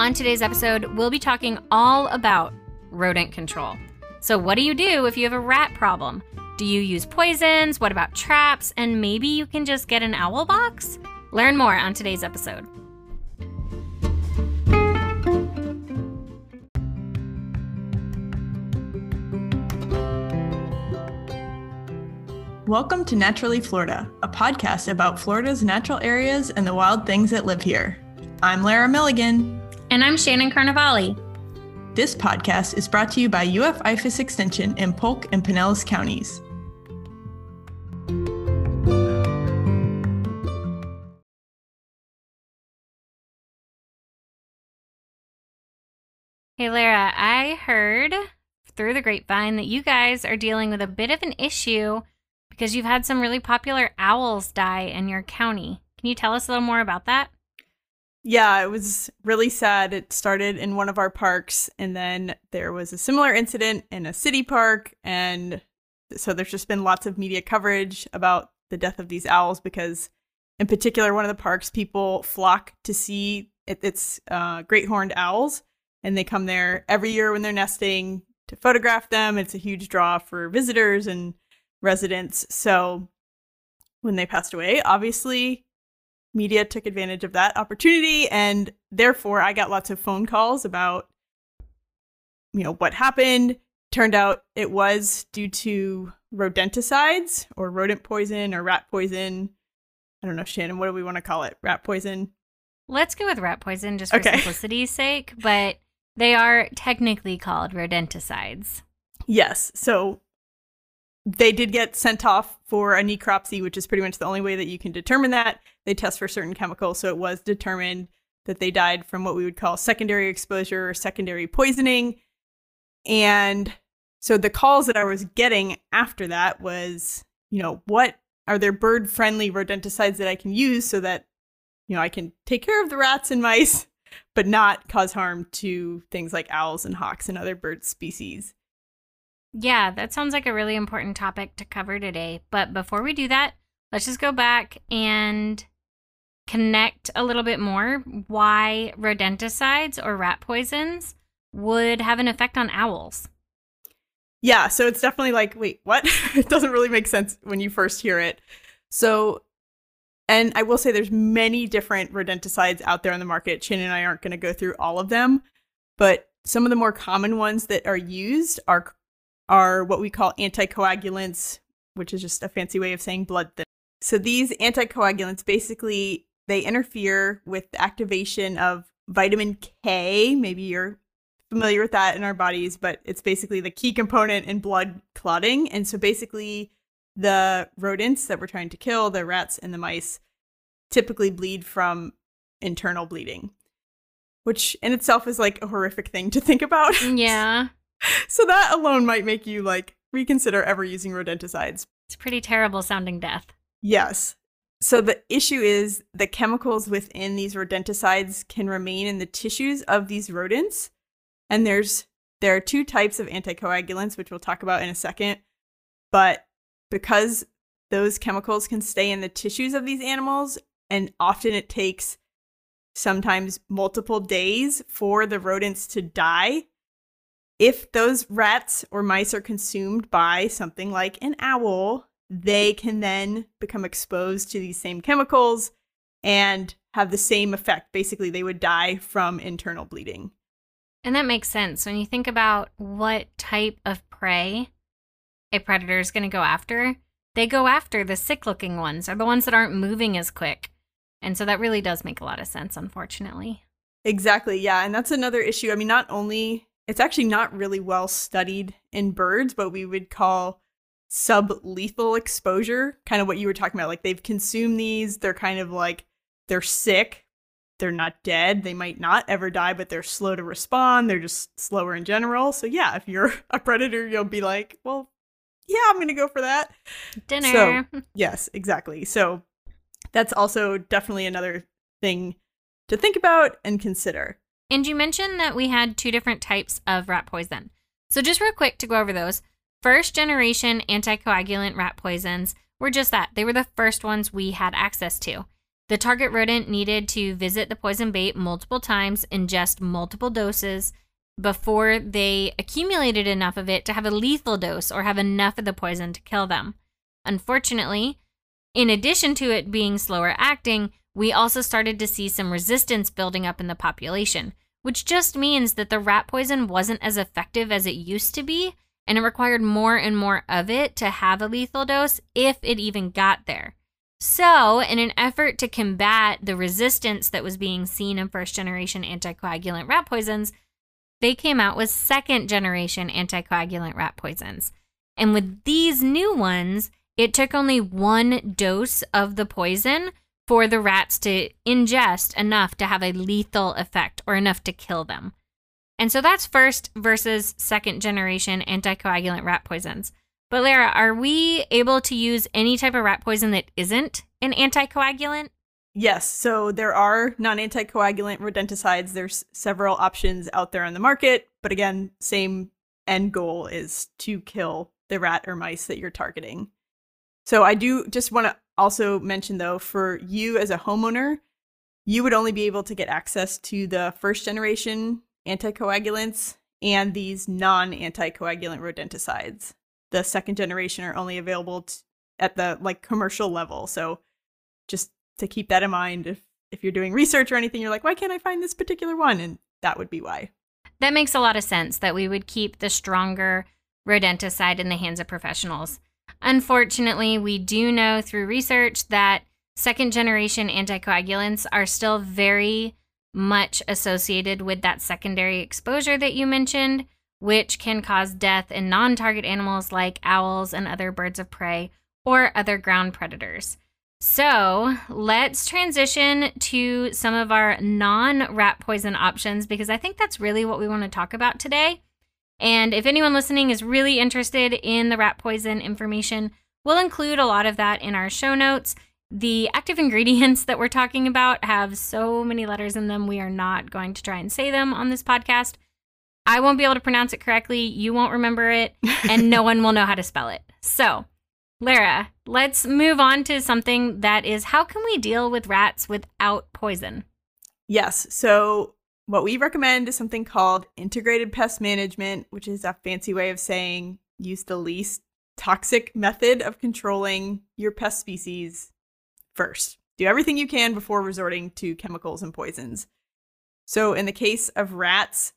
On today's episode, we'll be talking all about rodent control. So, what do you do if you have a rat problem? Do you use poisons? What about traps? And maybe you can just get an owl box? Learn more on today's episode. Welcome to Naturally Florida, a podcast about Florida's natural areas and the wild things that live here. I'm Lara Milligan. And I'm Shannon Carnevale. This podcast is brought to you by UF IFAS Extension in Polk and Pinellas counties. Hey, Lara, I heard through the grapevine that you guys are dealing with a bit of an issue because you've had some really popular owls die in your county. Can you tell us a little more about that? Yeah, it was really sad. It started in one of our parks, and then there was a similar incident in a city park. And so there's just been lots of media coverage about the death of these owls because, in particular, one of the parks, people flock to see it, it's uh, great horned owls, and they come there every year when they're nesting to photograph them. It's a huge draw for visitors and residents. So when they passed away, obviously media took advantage of that opportunity and therefore I got lots of phone calls about you know what happened. Turned out it was due to rodenticides or rodent poison or rat poison. I don't know, Shannon, what do we want to call it? Rat poison? Let's go with rat poison just for okay. simplicity's sake, but they are technically called rodenticides. Yes. So they did get sent off for a necropsy, which is pretty much the only way that you can determine that. They test for certain chemicals, so it was determined that they died from what we would call secondary exposure or secondary poisoning. And so the calls that I was getting after that was, you know, what are there bird friendly rodenticides that I can use so that, you know, I can take care of the rats and mice, but not cause harm to things like owls and hawks and other bird species. Yeah, that sounds like a really important topic to cover today. But before we do that, let's just go back and connect a little bit more why rodenticides or rat poisons would have an effect on owls. Yeah, so it's definitely like, wait, what? it doesn't really make sense when you first hear it. So, and I will say there's many different rodenticides out there on the market. Chin and I aren't going to go through all of them, but some of the more common ones that are used are are what we call anticoagulants, which is just a fancy way of saying blood thinner. So these anticoagulants basically they interfere with the activation of vitamin K. Maybe you're familiar with that in our bodies, but it's basically the key component in blood clotting. And so basically the rodents that we're trying to kill, the rats and the mice, typically bleed from internal bleeding, which in itself is like a horrific thing to think about. Yeah. So that alone might make you like reconsider ever using rodenticides. It's pretty terrible sounding death. Yes. So the issue is the chemicals within these rodenticides can remain in the tissues of these rodents. And there's there are two types of anticoagulants which we'll talk about in a second. But because those chemicals can stay in the tissues of these animals and often it takes sometimes multiple days for the rodents to die if those rats or mice are consumed by something like an owl, they can then become exposed to these same chemicals and have the same effect. Basically, they would die from internal bleeding. And that makes sense when you think about what type of prey a predator is going to go after. They go after the sick looking ones or the ones that aren't moving as quick. And so that really does make a lot of sense, unfortunately. Exactly. Yeah. And that's another issue. I mean, not only it's actually not really well studied in birds, but we would call sublethal exposure, kind of what you were talking about. Like they've consumed these, they're kind of like they're sick, they're not dead, they might not ever die, but they're slow to respond, they're just slower in general. So yeah, if you're a predator, you'll be like, well, yeah, I'm gonna go for that. Dinner. So, yes, exactly. So that's also definitely another thing to think about and consider. And you mentioned that we had two different types of rat poison. So, just real quick to go over those. First generation anticoagulant rat poisons were just that. They were the first ones we had access to. The target rodent needed to visit the poison bait multiple times, ingest multiple doses before they accumulated enough of it to have a lethal dose or have enough of the poison to kill them. Unfortunately, in addition to it being slower acting, we also started to see some resistance building up in the population, which just means that the rat poison wasn't as effective as it used to be, and it required more and more of it to have a lethal dose if it even got there. So, in an effort to combat the resistance that was being seen in first generation anticoagulant rat poisons, they came out with second generation anticoagulant rat poisons. And with these new ones, it took only one dose of the poison for the rats to ingest enough to have a lethal effect or enough to kill them. And so that's first versus second generation anticoagulant rat poisons. But Lara, are we able to use any type of rat poison that isn't an anticoagulant? Yes, so there are non anticoagulant rodenticides. There's several options out there on the market, but again, same end goal is to kill the rat or mice that you're targeting. So I do just want to also mention though, for you as a homeowner, you would only be able to get access to the first generation anticoagulants and these non anticoagulant rodenticides. The second generation are only available t- at the like commercial level. So just to keep that in mind if if you're doing research or anything you're like why can't I find this particular one and that would be why. That makes a lot of sense that we would keep the stronger rodenticide in the hands of professionals. Unfortunately, we do know through research that second generation anticoagulants are still very much associated with that secondary exposure that you mentioned, which can cause death in non target animals like owls and other birds of prey or other ground predators. So let's transition to some of our non rat poison options because I think that's really what we want to talk about today. And if anyone listening is really interested in the rat poison information, we'll include a lot of that in our show notes. The active ingredients that we're talking about have so many letters in them, we are not going to try and say them on this podcast. I won't be able to pronounce it correctly, you won't remember it, and no one will know how to spell it. So, Lara, let's move on to something that is how can we deal with rats without poison? Yes. So what we recommend is something called integrated pest management, which is a fancy way of saying use the least toxic method of controlling your pest species first. Do everything you can before resorting to chemicals and poisons. So, in the case of rats,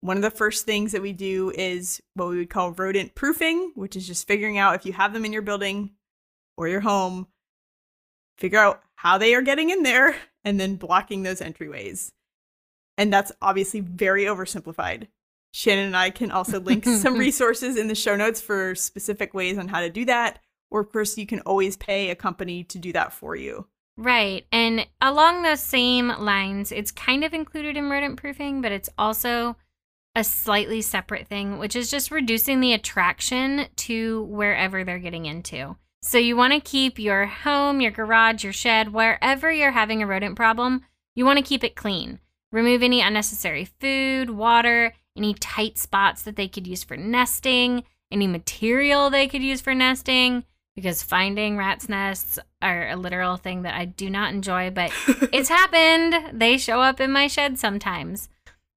one of the first things that we do is what we would call rodent proofing, which is just figuring out if you have them in your building or your home, figure out how they are getting in there, and then blocking those entryways. And that's obviously very oversimplified. Shannon and I can also link some resources in the show notes for specific ways on how to do that. Or, of course, you can always pay a company to do that for you. Right. And along those same lines, it's kind of included in rodent proofing, but it's also a slightly separate thing, which is just reducing the attraction to wherever they're getting into. So you want to keep your home, your garage, your shed, wherever you're having a rodent problem, you want to keep it clean. Remove any unnecessary food, water, any tight spots that they could use for nesting, any material they could use for nesting, because finding rats' nests are a literal thing that I do not enjoy, but it's happened. They show up in my shed sometimes.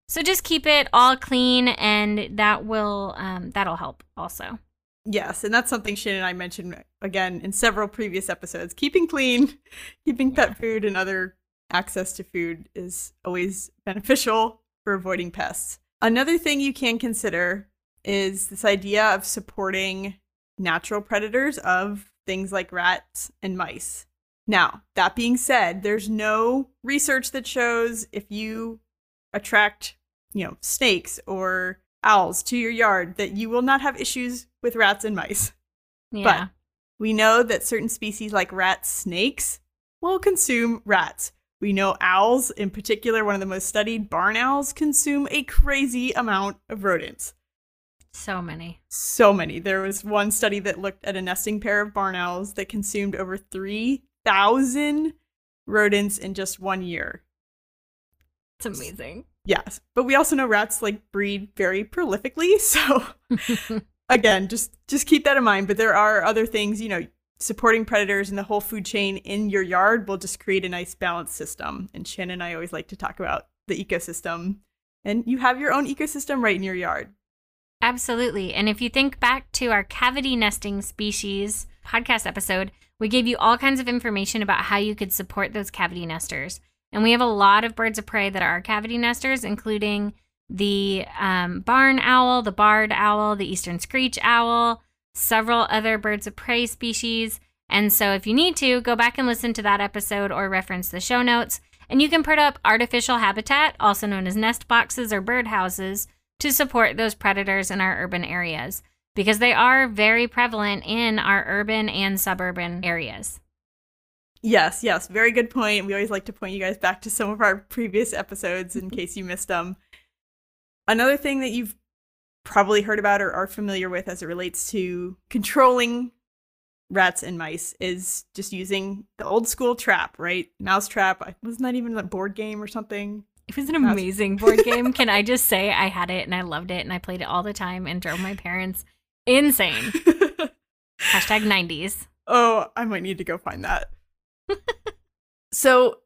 So just keep it all clean, and that will um, that'll help also. Yes, and that's something Shannon and I mentioned again in several previous episodes. Keeping clean, keeping yeah. pet food and other access to food is always beneficial for avoiding pests. Another thing you can consider is this idea of supporting natural predators of things like rats and mice. Now, that being said, there's no research that shows if you attract, you know, snakes or owls to your yard that you will not have issues with rats and mice. Yeah. But we know that certain species like rat snakes will consume rats. We know owls, in particular, one of the most studied barn owls, consume a crazy amount of rodents. So many. So many. There was one study that looked at a nesting pair of barn owls that consumed over 3,000 rodents in just one year. It's amazing. Yes. But we also know rats like breed very prolifically. So again, just just keep that in mind. But there are other things, you know, supporting predators and the whole food chain in your yard will just create a nice balanced system. And Shannon and I always like to talk about the ecosystem. And you have your own ecosystem right in your yard. Absolutely. And if you think back to our cavity nesting species podcast episode, we gave you all kinds of information about how you could support those cavity nesters. And we have a lot of birds of prey that are cavity nesters, including the um, barn owl, the barred owl, the eastern screech owl, several other birds of prey species. And so, if you need to, go back and listen to that episode or reference the show notes. And you can put up artificial habitat, also known as nest boxes or bird houses, to support those predators in our urban areas because they are very prevalent in our urban and suburban areas. Yes, yes, very good point. We always like to point you guys back to some of our previous episodes in case you missed them. Another thing that you've probably heard about or are familiar with as it relates to controlling rats and mice is just using the old school trap, right? Mouse trap. Wasn't that even a board game or something? It was an amazing board game. Can I just say I had it and I loved it and I played it all the time and drove my parents insane. Hashtag 90s. Oh, I might need to go find that. so,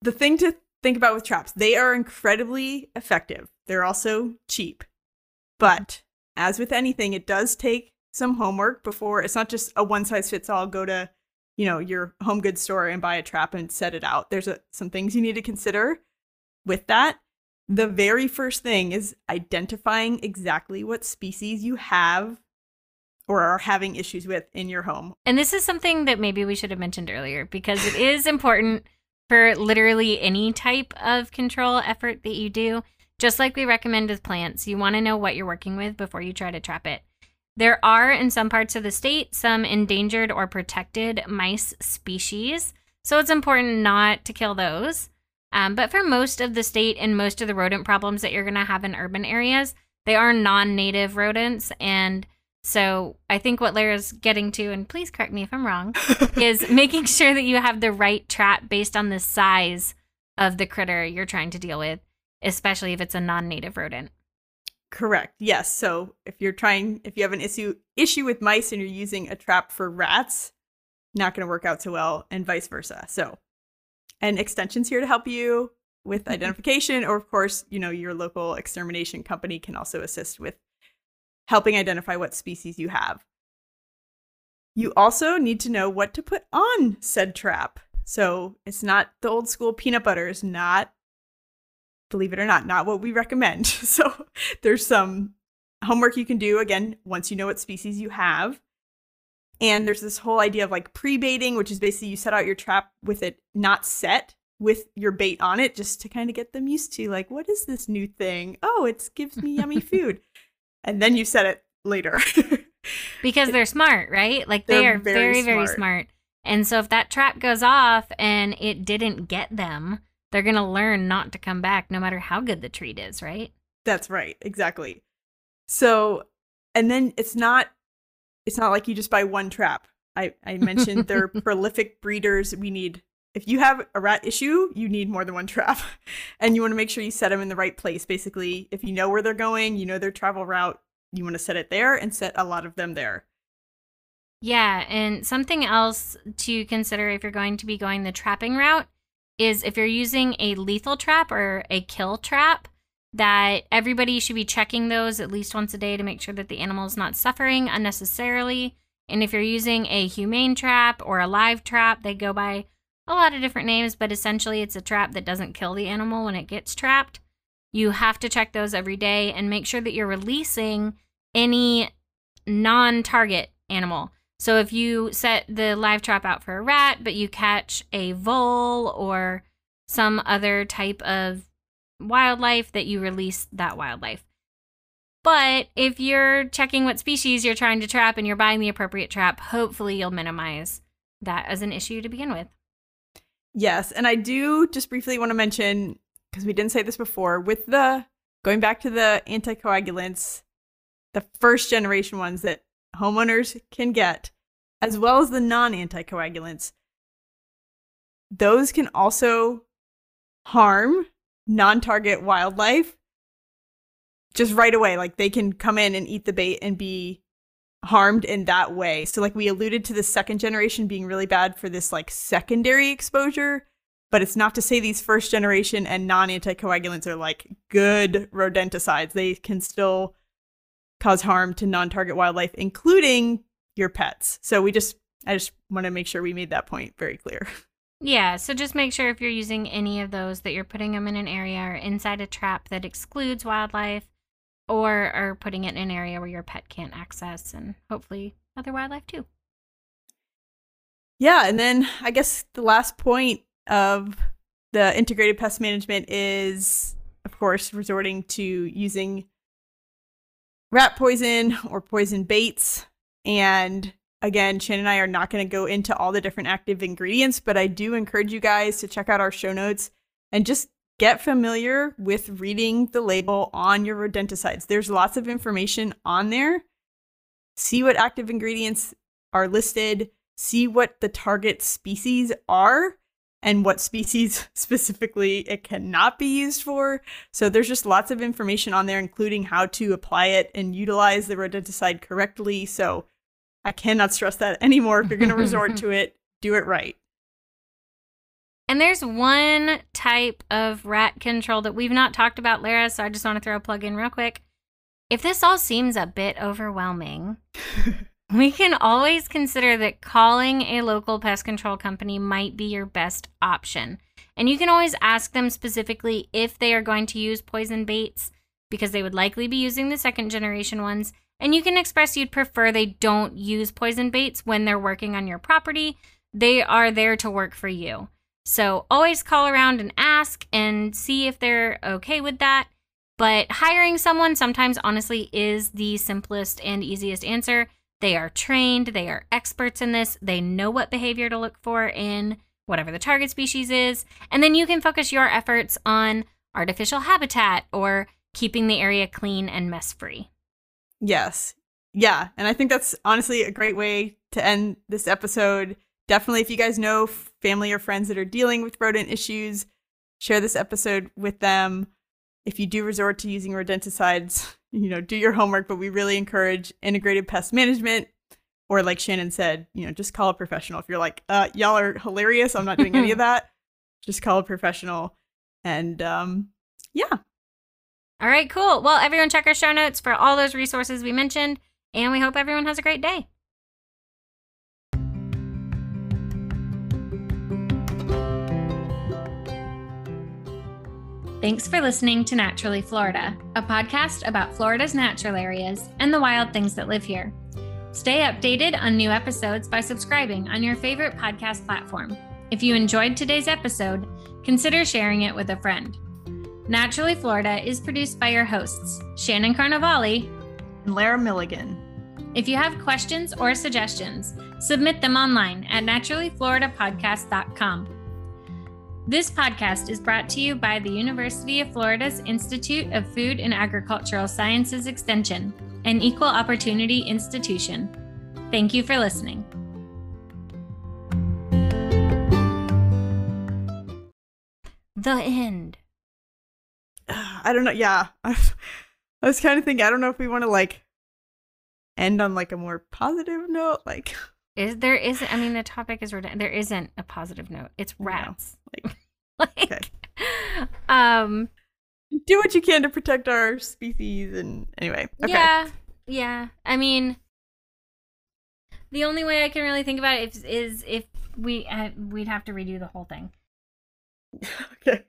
the thing to think about with traps, they are incredibly effective. They're also cheap. But as with anything, it does take some homework before it's not just a one size fits all go to, you know, your home goods store and buy a trap and set it out. There's a, some things you need to consider with that, the very first thing is identifying exactly what species you have or are having issues with in your home. And this is something that maybe we should have mentioned earlier because it is important for literally any type of control effort that you do. Just like we recommend with plants, you want to know what you're working with before you try to trap it. There are, in some parts of the state, some endangered or protected mice species. So it's important not to kill those. Um, but for most of the state and most of the rodent problems that you're going to have in urban areas, they are non native rodents. And so I think what Lara's getting to, and please correct me if I'm wrong, is making sure that you have the right trap based on the size of the critter you're trying to deal with, especially if it's a non native rodent. Correct. Yes. So if you're trying, if you have an issue issue with mice and you're using a trap for rats, not going to work out so well, and vice versa. So and extensions here to help you with mm-hmm. identification or of course you know your local extermination company can also assist with helping identify what species you have you also need to know what to put on said trap so it's not the old school peanut butter is not believe it or not not what we recommend so there's some homework you can do again once you know what species you have and there's this whole idea of like pre-baiting, which is basically you set out your trap with it not set with your bait on it just to kind of get them used to like what is this new thing? Oh, it gives me yummy food. And then you set it later. because they're smart, right? Like they they're are very very smart. very smart. And so if that trap goes off and it didn't get them, they're going to learn not to come back no matter how good the treat is, right? That's right. Exactly. So, and then it's not it's not like you just buy one trap. I, I mentioned they're prolific breeders. We need, if you have a rat issue, you need more than one trap. And you want to make sure you set them in the right place. Basically, if you know where they're going, you know their travel route, you want to set it there and set a lot of them there. Yeah. And something else to consider if you're going to be going the trapping route is if you're using a lethal trap or a kill trap, that everybody should be checking those at least once a day to make sure that the animal is not suffering unnecessarily. And if you're using a humane trap or a live trap, they go by a lot of different names, but essentially it's a trap that doesn't kill the animal when it gets trapped. You have to check those every day and make sure that you're releasing any non target animal. So if you set the live trap out for a rat, but you catch a vole or some other type of wildlife that you release that wildlife. But if you're checking what species you're trying to trap and you're buying the appropriate trap, hopefully you'll minimize that as an issue to begin with. Yes, and I do just briefly want to mention because we didn't say this before with the going back to the anticoagulants, the first generation ones that homeowners can get, as well as the non anticoagulants, those can also harm non-target wildlife just right away like they can come in and eat the bait and be harmed in that way. So like we alluded to the second generation being really bad for this like secondary exposure, but it's not to say these first generation and non-anticoagulants are like good rodenticides. They can still cause harm to non-target wildlife including your pets. So we just I just want to make sure we made that point very clear. Yeah, so just make sure if you're using any of those that you're putting them in an area or inside a trap that excludes wildlife or are putting it in an area where your pet can't access and hopefully other wildlife too. Yeah, and then I guess the last point of the integrated pest management is, of course, resorting to using rat poison or poison baits. And again, Shannon and I are not going to go into all the different active ingredients, but I do encourage you guys to check out our show notes and just get familiar with reading the label on your rodenticides. There's lots of information on there. See what active ingredients are listed, see what the target species are, and what species specifically it cannot be used for. So there's just lots of information on there, including how to apply it and utilize the rodenticide correctly. So I cannot stress that anymore. If you're going to resort to it, do it right. And there's one type of rat control that we've not talked about, Lara, so I just want to throw a plug in real quick. If this all seems a bit overwhelming, we can always consider that calling a local pest control company might be your best option. And you can always ask them specifically if they are going to use poison baits because they would likely be using the second generation ones. And you can express you'd prefer they don't use poison baits when they're working on your property. They are there to work for you. So always call around and ask and see if they're okay with that. But hiring someone sometimes honestly is the simplest and easiest answer. They are trained, they are experts in this, they know what behavior to look for in whatever the target species is, and then you can focus your efforts on artificial habitat or keeping the area clean and mess free. Yes. Yeah. And I think that's honestly a great way to end this episode definitely, if you guys know family or friends that are dealing with rodent issues, share this episode with them. If you do resort to using rodenticides, you know, do your homework, but we really encourage integrated pest management. Or like Shannon said, you know, just call a professional. If you're like, uh, y'all are hilarious, I'm not doing any of that. Just call a professional. And um, yeah. All right, cool. Well, everyone check our show notes for all those resources we mentioned, and we hope everyone has a great day. Thanks for listening to Naturally Florida, a podcast about Florida's natural areas and the wild things that live here. Stay updated on new episodes by subscribing on your favorite podcast platform. If you enjoyed today's episode, consider sharing it with a friend. Naturally Florida is produced by your hosts, Shannon Carnevale and Lara Milligan. If you have questions or suggestions, submit them online at naturallyfloridapodcast.com. This podcast is brought to you by the University of Florida's Institute of Food and Agricultural Sciences Extension, an equal opportunity institution. Thank you for listening. The end. I don't know. Yeah. I was kind of thinking, I don't know if we want to like end on like a more positive note. Like, is there is I mean the topic is there isn't a positive note. It's rats. Like, like okay. um do what you can to protect our species and anyway. Okay. Yeah. Yeah. I mean the only way I can really think about it is, is if we uh, we'd have to redo the whole thing. okay.